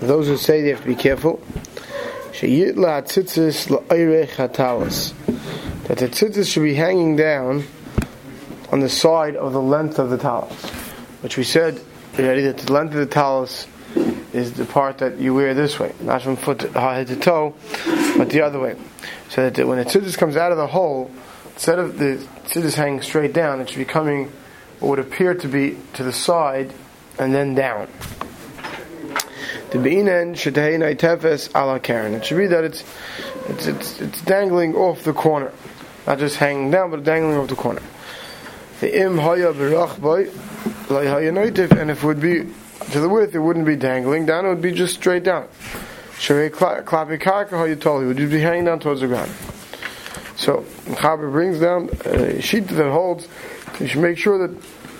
Those who say they have to be careful. That the tzitzis should be hanging down on the side of the length of the talis. Which we said already that the length of the talis is the part that you wear this way, not from foot to, head to toe, but the other way. So that when the tzitzis comes out of the hole, instead of the tzitzis hanging straight down, it should be coming what would appear to be to the side and then down. The beinen shedheinai tefes ala karen. It should be that it's, it's it's it's dangling off the corner, not just hanging down, but dangling off the corner. The im haya berach boy haya and if it would be to the width, it wouldn't be dangling down; it would be just straight down. Sherei klapi haya toli would be hanging down towards the ground. So Chaber brings down a sheet that holds. You should make sure that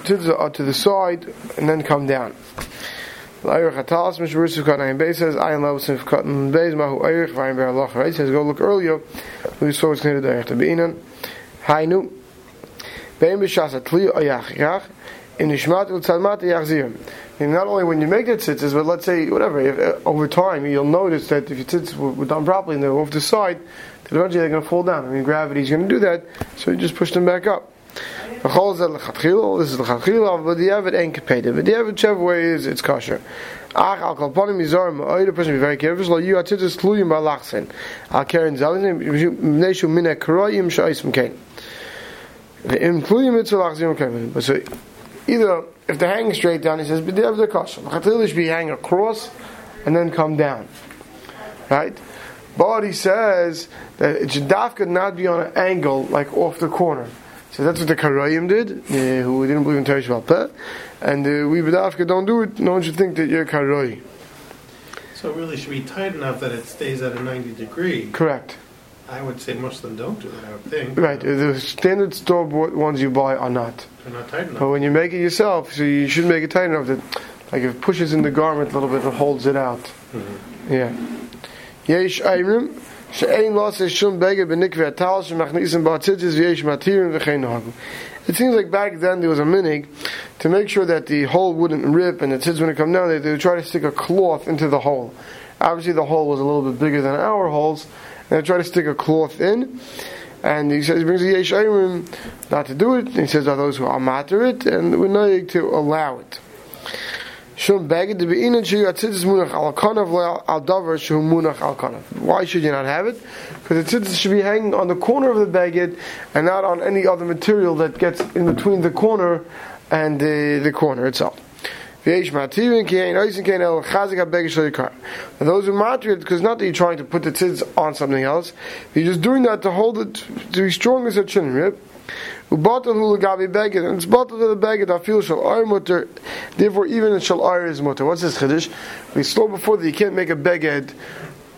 tzitzis are to the side and then come down. Beis says go look earlier we saw it's near the derech to beinan haynu bein b'shas atli ayach yach in nishmat u'tzalmat yachzir and not only when you make the tzitzis, but let's say whatever, if, uh, over time you'll notice that if your tzitzis were, were done properly and they're off the side, eventually they're going to fall down. I mean, gravity is going to do that, so you just push them back up. This is the chatchila, but the avid ain't kapeda. But the avid, whichever way is, it's kosher. Ach al kalponim yizar ma'oid, a person be very careful. Lo yu atitzis tluyim ba'lachsen. Al keren zalin, neshu min ha'karoyim sha'ism kain. Im tluyim mitzvah lachzim kain. But so, either, if they're hanging straight down, he says, but the avid kosher. Chatchila should be hanging across, and then come down. Right? But he says that it should dafka not be on an angle, like off the corner. So that's what the Karayim did, uh, who didn't believe in Torah Sheba'al Peh. And uh, we B'dafka don't do it, no one should think that you're Karay. So it really should be tight enough that it stays at a 90 degree. Correct. I would say most of them don't do it, I would think. Right, uh, the standard store bought ones you buy are not. They're not tight enough. But when you make it yourself, so you should make it tight enough that, like if it pushes in the garment a little bit, it holds it out. Mm-hmm. Yeah. Yesh Ayrim. It seems like back then there was a minhag to make sure that the hole wouldn't rip and the tzitz wouldn't come down. They, they would try to stick a cloth into the hole. Obviously, the hole was a little bit bigger than our holes, and they try to stick a cloth in. And he says, he brings the yesh not to do it. And he says, are those who are matter it, and we're not to allow it. Why should you not have it? Because the tzitzis should be hanging on the corner of the beged and not on any other material that gets in between the corner and the, the corner itself. Those who matter because not that you're trying to put the tzitz on something else, you're just doing that to hold it to be strong as a chin rib. Ubatal hu legavi beged, and it's batal to the beged. I feel shal ar mutter. Therefore, even in shal ar is mutter. What's this chiddush? We saw before that you can't make a beged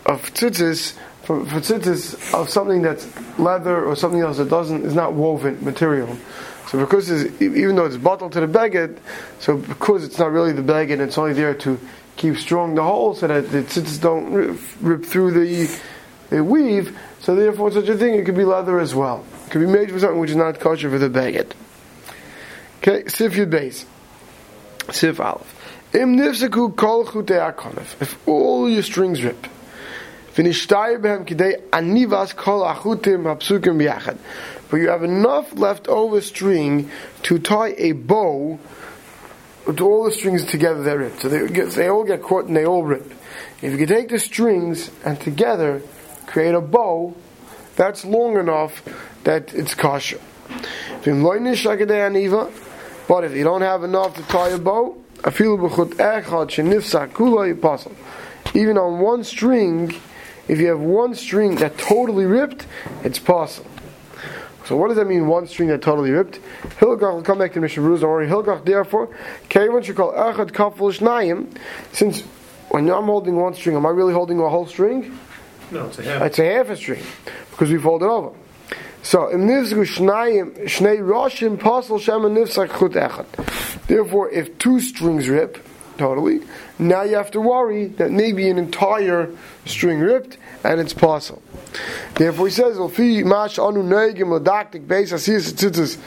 of tzitzis for, for tzitzis of something that's leather or something else that doesn't is not woven material. So because even though it's bottled to the beged, so because it's not really the beged, it's only there to keep strong the hole so that the tzitzis don't rip, rip through the, the weave. So therefore, such a thing it could be leather as well It could be made for something which is not kosher for the beged. Okay, Sif Yud Beis. Sif Aleph. Im nifsaku kol akonef. If all your strings rip. V'nishtayir behem. But you have enough left over string to tie a bow to all the strings together they rip. So they, get, they all get caught and they all rip. If you can take the strings and together create a bow, that's long enough that it's kosher. But if you don't have enough to tie a bow, even on one string, if you have one string that totally ripped, it's possible. So what does that mean? One string that totally ripped. Hilkach will come back to Mishnah. Don't worry. Hilkach therefore, Kevin should call Echad Shnayim. Since when I'm holding one string, am I really holding a whole string? No, it's a half. It's a half a string because we fold it over. So im nifzgu shnayim shnei roshim shem echad. Therefore, if two strings rip totally, now you have to worry that maybe an entire string ripped and it's possible. Therefore, he says, "Fi mash anu neigim ladaktik beis asiyas tzitzis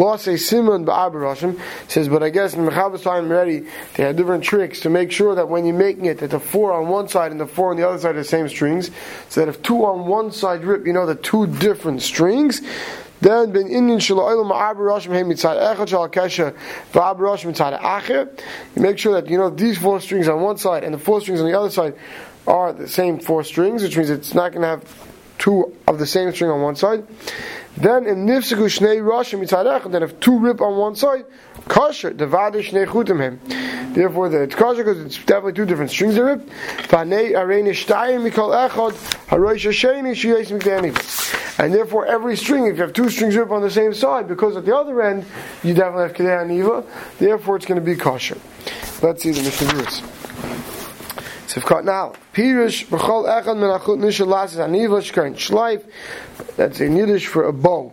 Lost a simon ba'abarashim says, but I guess in Mechaber's time already, they had different tricks to make sure that when you're making it, that the four on one side and the four on the other side are the same strings. So that if two on one side rip, you know the two different strings. Then ben Indian shelo ma'abarashim hey mitzad echad shal kesha va'abarashim mitzad acher. You make sure that you know these four strings on one side and the four strings on the other side are the same four strings, which means it's not going to have two of the same string on one side. Then in nifsiku shnei rashim mitzadech, then if two rip on one side, kosher devadish shnei chutim him. Therefore, the, it's kosher because it's definitely two different strings that rip. Vanei areni shtayim mikol haroish. And therefore, every string, if you have two strings rip on the same side, because at the other end you definitely have kedei aniva, therefore it's going to be kosher. Let's see the Mishnah Sivkot now. Pirish b'chol echad min achut nishal lasis aniva shkain shleif. That's in Yiddish for a bow.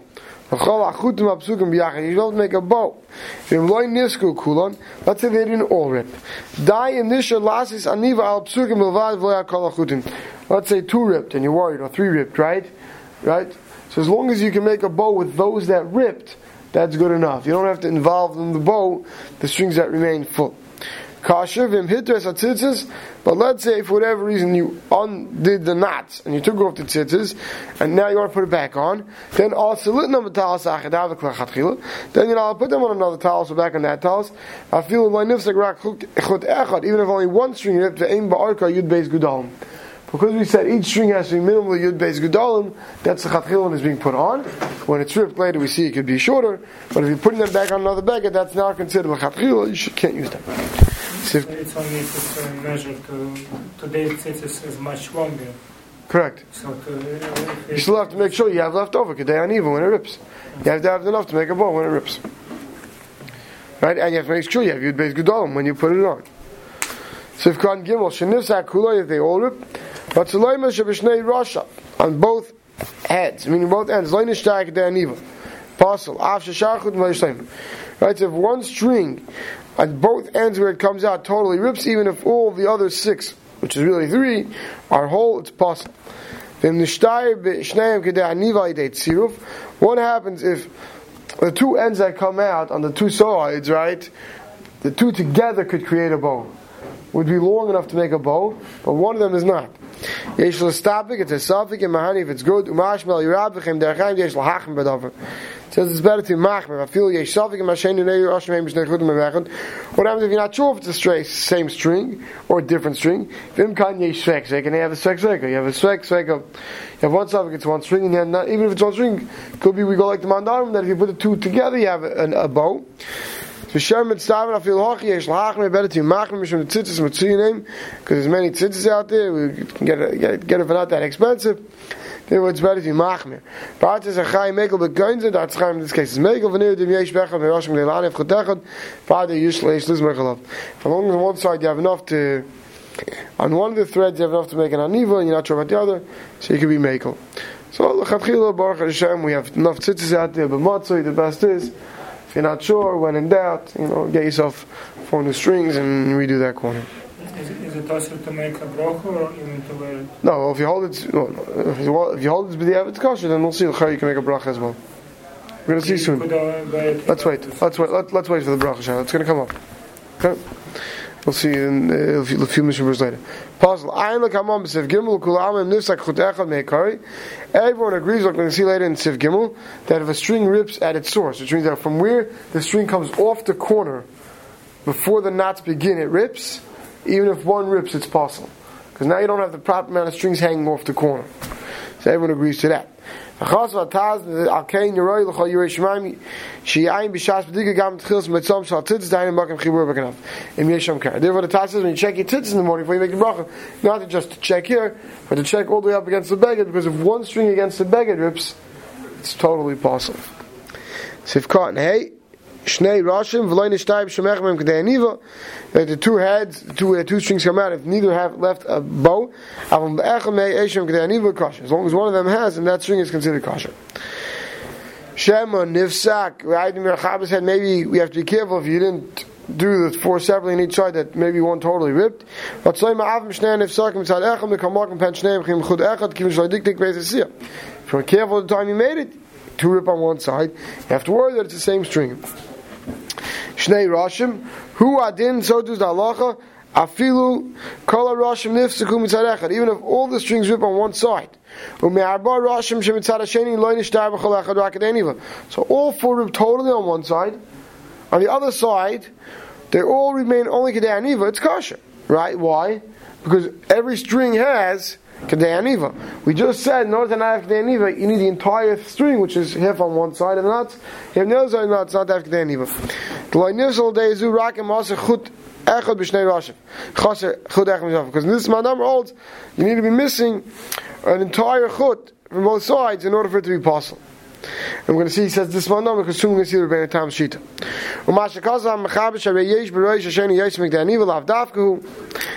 B'chol achutim apsukim b'yachad. You don't make a bow. V'im loy nisku kulon. Let's say they didn't all rip. Die in nishal lasis aniva al psukim b'lvad v'loy akol achutim. Let's say two ripped and you're worried, or three ripped, right? Right? So as long as you can make a bow with those that ripped, that's good enough. You don't have to involve in the bow the strings that remain full kasher vim hitres atzitzis. But let's say for whatever reason you undid the knots and you took off the tzitzis and now you want to put it back on, then also litna metalis achadav klachatchila. Then you know I'll put them on another talis or back on that talis. I feel my nifsek rak chut echad. Even if only one string to aim ba'arka yud beis gudalim. Because we said each string has to be minimally yud beis gudalim, that's the chatchilim is being put on. When it's ripped later, we see it could be shorter. But if you're putting them back on another beggar, that's not considered a chatchilah. You should, can't use them. So it's only if it's uh, measured to today's tzitzis is much longer. Correct. So to, You still have to make sure you have left over kedei aniva when it rips. You have to have enough to make a bow when it rips. Right, and you have to make sure you have yud beis gedolim when you put it on. Sifkan gimel shenifsak kuloi if they all rip, but tzaloyim shebishnei rasha on both heads, meaning both ends. Loinish kedei aniva. Apostle, af shesharchut. Right, so if one string at both ends where it comes out totally rips, even if all the other six, which is really three, are whole, it's possible. What happens if the two ends that come out on the two sides, right? The two together could create a bow. Would be long enough to make a bow, but one of them is not. Yesh l'stapik, it's a suffix, and mahani if it's good, umashmel yirabichem derchaim yesh l'hachem bedover says it's better to machmer. Feel yesh savik and mashen and eir ashmei mishnei chudim mechad. What happens if you're not sure if it's straight, same string or a different string? Vim kan yesh svek svek and they have a svek svek. You have a svek svek. You have one savik, it's one string, and then not, even if it's one string, could be we go like the mandarim that if you put the two together, you have a, a, a bow. So Shem Mitzvah, I feel hochi yesh lahachmer better to machmer mishum tzitzis mitzuyinim because there's many tzitzis out there. We can get it, get, get it for not that expensive. Therefore, it's better to machmir. Is a chai mekel that's chai in this case is v'roshim leilani, v'chotechad, part is yush leish. For long on one side you have enough to, on one of the threads you have enough to make an aniva, and you're not sure about the other, so you can be mekel. So, we have enough tzitzis out there, but matzoi, the best is, if you're not sure, when in doubt, you know, get yourself four new strings and redo that corner. is, is it also to make a brocha or even to wear it? No, if you hold it, no, if you hold, if you hold it with the avid kosher, then we'll see how you can make a bracha as well. We're going to see soon. uh, it- Let's wait. Let's wait. Let, let's wait for the bracha. It's going to come up. Okay. We'll see in uh, a few, a few mishnahs later. Puzzle. Everyone agrees, like we're going to see later in Sif Gimel, that if a string rips at its source, which means that from where the string comes off the corner before the knots begin, it rips. Even if one rips, it's possible. Because now you don't have the proper amount of strings hanging off the corner. So everyone agrees to that. Therefore the Taz says when you check your tzitzis in the morning before you make the bracha, not just to check here, but to check all the way up against the beged because if one string against the beged rips, it's totally possible. Sifkat and hey, Shnei aniva. That the two heads, two, uh, two strings come out. If neither have left a bow, mei eshem kosher. As long as one of them has, and that string is considered kosher. Shema nifsak. The Mechaber said maybe we have to be careful if you didn't do the four separately on each side that maybe one totally ripped. But shnei echel mekamak pen chud echad shloidik dik beis. If you're careful the time you made it, two rip on one side, you have to worry that it's the same string. Shnei Rashim, Hu Adin, so does the halacha, Afilu kol rashim nifsaku mitzad. Even if all the strings rip on one side, ume'arba rashim shemitzad hasheni lo nishtar b'chol echad rakad So all four rip totally on one side. On the other side, they all remain only kedei aniva. It's kosher, right? Why? Because every string has kedei aniva. We just said in order to not have kedei aniva, you need the entire string, which is half on one side of the nuts. If the other side nuts, not to have kedei aniva. Because in this number holds, you need to be missing an entire chut from both sides in order for it to be possible. And we're going to see, he says this one number because soon we're going to see the Rebbeinu Tam Shita. Umasha Kaza Mechabish Harei Yesh B'Roish Hasheni Yesh Mekdani V'Lav Davka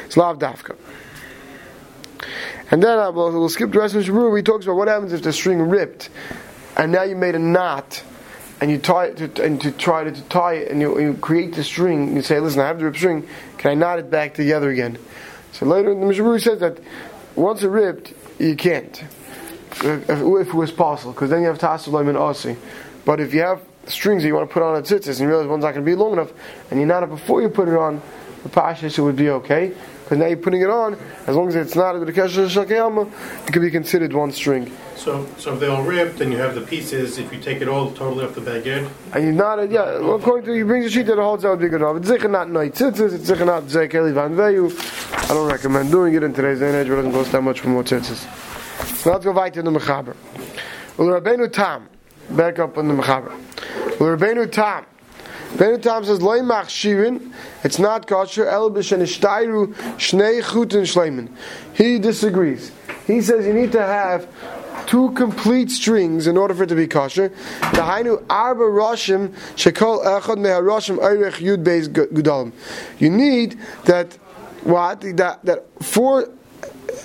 It's Lav Davka. And then uh, we'll, we'll skip the rest of the Shabru. He talks about what happens if the string ripped, and now you made a knot and you tie it to, and to try to, to tie it and you, you, create the string you say listen I have the rip string. Can I knot it back together again? So later the Mishnah Berurah says that once it ripped you can't if, if it was possible because then you have Tassalim and Asi. But if you have strings that you want to put on a tzitzis and you realize one's not going to be long enough and you knot it before you put it on the pashas it would be okay because now you're putting it on as long as it's knot a it could be considered one string so, so if they all ripped, then you have the pieces. If you take it all totally off the beged, and you not, yeah. Well, according to he brings a sheet that holds be good enough. It's not tzitzis. It's not zekeli van veyu. I don't recommend doing it in today's day and age. It doesn't cost that much for more tzitzis. So let's go right to the mechaber. Well, Rabbeinu Tam, back up on the mechaber. Well, Rabbeinu Tam. Rabbeinu Tam says loy machshirin. It's not kosher. El b'shenishtayru shnei chutin shleiman. He disagrees. He says you need to have two complete strings in order for it to be kosher. The hainu arba roshim shekol echad meharoshim eirech yud beis gudalim. You need that what that that four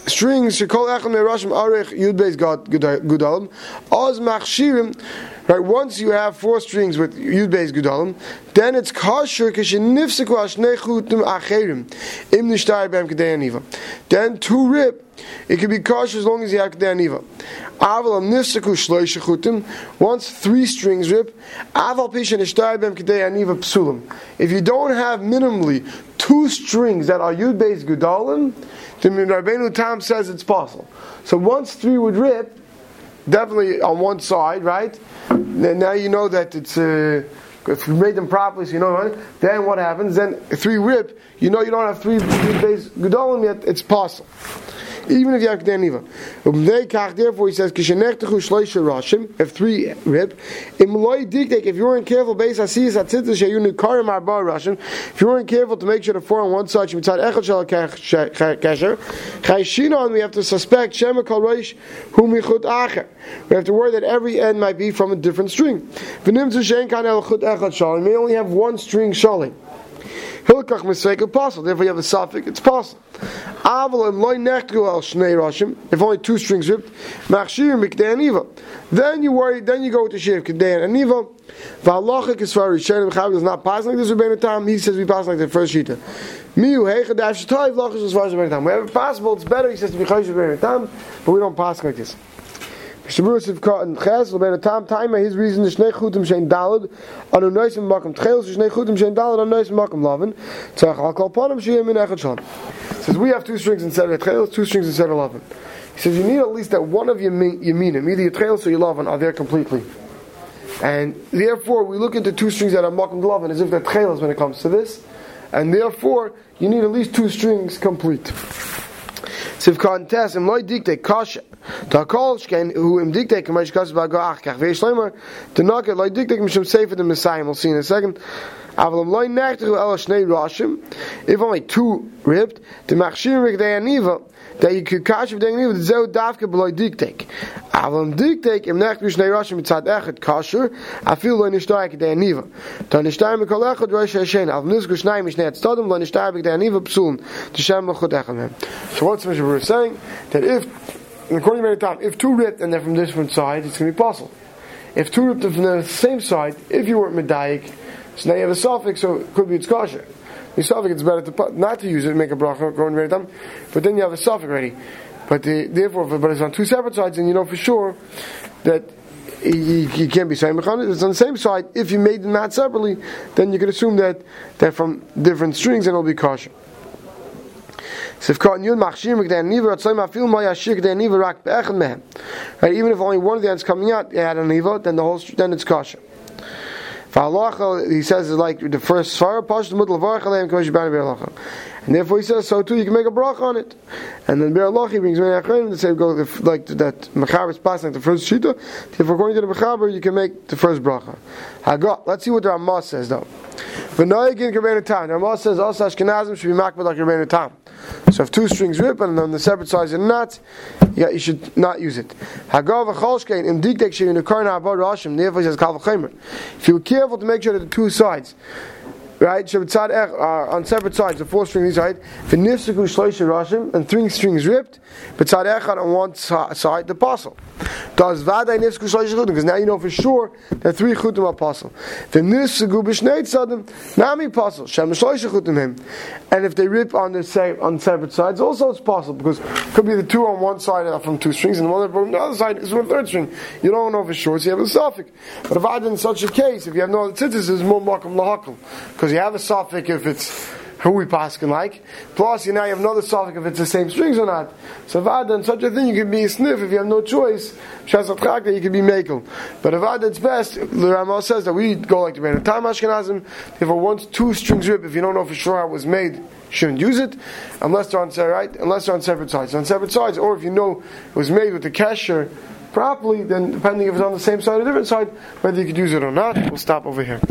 strings shekol echad meharoshim eirech yud beis gudalim. Oz machshirim. Right, once you have four strings with Yud Beis Gudalim, then it's kosher kishenifsiku ashnei chutim acherim im nishtar b'em kedei. Then two rib, it can be kosher as long as you have kedei aniva. Aval nifsiku shloisha chutim. Once three strings rip, aval pisha nishtar b'em kedei psulim. If you don't have minimally two strings that are Yud Beis Gudalim, then Rabbeinu Tam says it's possible. So once three would rip, definitely on one side, right? Now you know that it's. Uh, if you made them properly, so you know what. Then what happens? Then three rib, You know you don't have three days gedolim yet. It's possible even if you have Niva. Um, therefore, he says, if three rib, if you weren't careful, if you weren't careful to make sure the four on one Chayshinon, we have to suspect. We have to worry that every end might be from a different string. Shal, may only have one string Shalim. Hilkach Misvek possible. Therefore, you have a suffix. It's possible. Aval and loy nechtu al shnei rashim. If only two strings ripped, machshir mikdei aniva. Then you worry. Then you go with the shir kdei aniva. V'halachik is far rishonim. Chav is not passing like this Rebbeinu Tam. He says we pass like the first shita. Miu heicha dash toiv lachis as far as Rebbeinu Tam. Wherever possible, it's better. He says to be chayish Rebbeinu Tam, but we don't pass like this. Shabrus of Cotton Ches, Taima, his reason is Shnei Chutim Shein Dalad, Shnei Chutim Shein Dalad, Makam Lavin, Tzach Echad Shalom. Says we have two strings instead of Tcheil, two strings instead of Lavin. He says you need at least that one of your Yeminim, either your Tcheil or your Lavin, are there completely. And therefore, we look into two strings that are Makam Lavin as if they're Tcheil when it comes to this. And therefore, you need at least two strings complete. Sivkan Dikte Im Dikte Dikte the we'll see in a second. El Shnei Rashim, if only two ripped, Mikdei Aniva, that you could with denken with zeu davke beloy diktek aber diktek im nacht mit zat kasher schön auf nus psun so what's were saying that if according to time if two ripped and they're from different sides it's going to be possible if two ripped from the same side if you weren't medaic so now you have a suffix so it could be it's kosher The suffix it's better to not to use it make a bracha going very time but then you have a suffix ready but the, therefore but it's on two separate sides and you know for sure that you, you can't be saying on. It's on the same side. If you made the mat separately, then you can assume that they're from different strings and it'll be kosher. Right, even if only one of the ends coming out, had an niva, then the whole then it's kosher. He says it's like the first fire pash the middle of halacha, and therefore he says so too. You can make a brach on it, and then Be'er Lachi brings many achronim to say go like that mechaber is passing the first shita. Therefore, according to the mechaber, you can make the first bracha. Hagot. Let's see what the Ramah says though. V'noyegin kabenu tam. The Ramah says also Ashkenazim should be makbid like kabenu tam. So if two strings rip and on the separate sides are not, yeah, you should not use it. If you're careful to make sure that the two sides right? Uh, on separate sides, the four strings, right? V'nifsiku shloisha rashim, and three strings ripped, but echad on one side, the apostle. Does vaday nifsiku shloisha chutim, because now you know for sure that three chutim are apostle. V'nifsiku b'shnei tzadim, nami apostle, shem shloisha chutim him. And if they rip on the same, on separate sides, also it's possible, because it could be the two on one side are from two strings, and the one on the other side is from a third string. You don't know for sure, so you have a suffix. But if I did in such a case, if you have no other tzitzis, it's more makam lahakam because you have a suffix if it's who we can like. Plus, you now you have another suffix if it's the same strings or not. So if in such a thing, you can be a sniff if you have no choice. Shas you can be makel. But if Ada, it's best. The Ramah says that we go like the man. of Time Ashkenazim, if a once two strings rip, if you don't know for sure how it was made, shouldn't use it unless they're on right, unless they're on separate sides. On separate sides, or if you know it was made with the kasher properly, then depending if it's on the same side or different side, whether you could use it or not, we'll stop over here.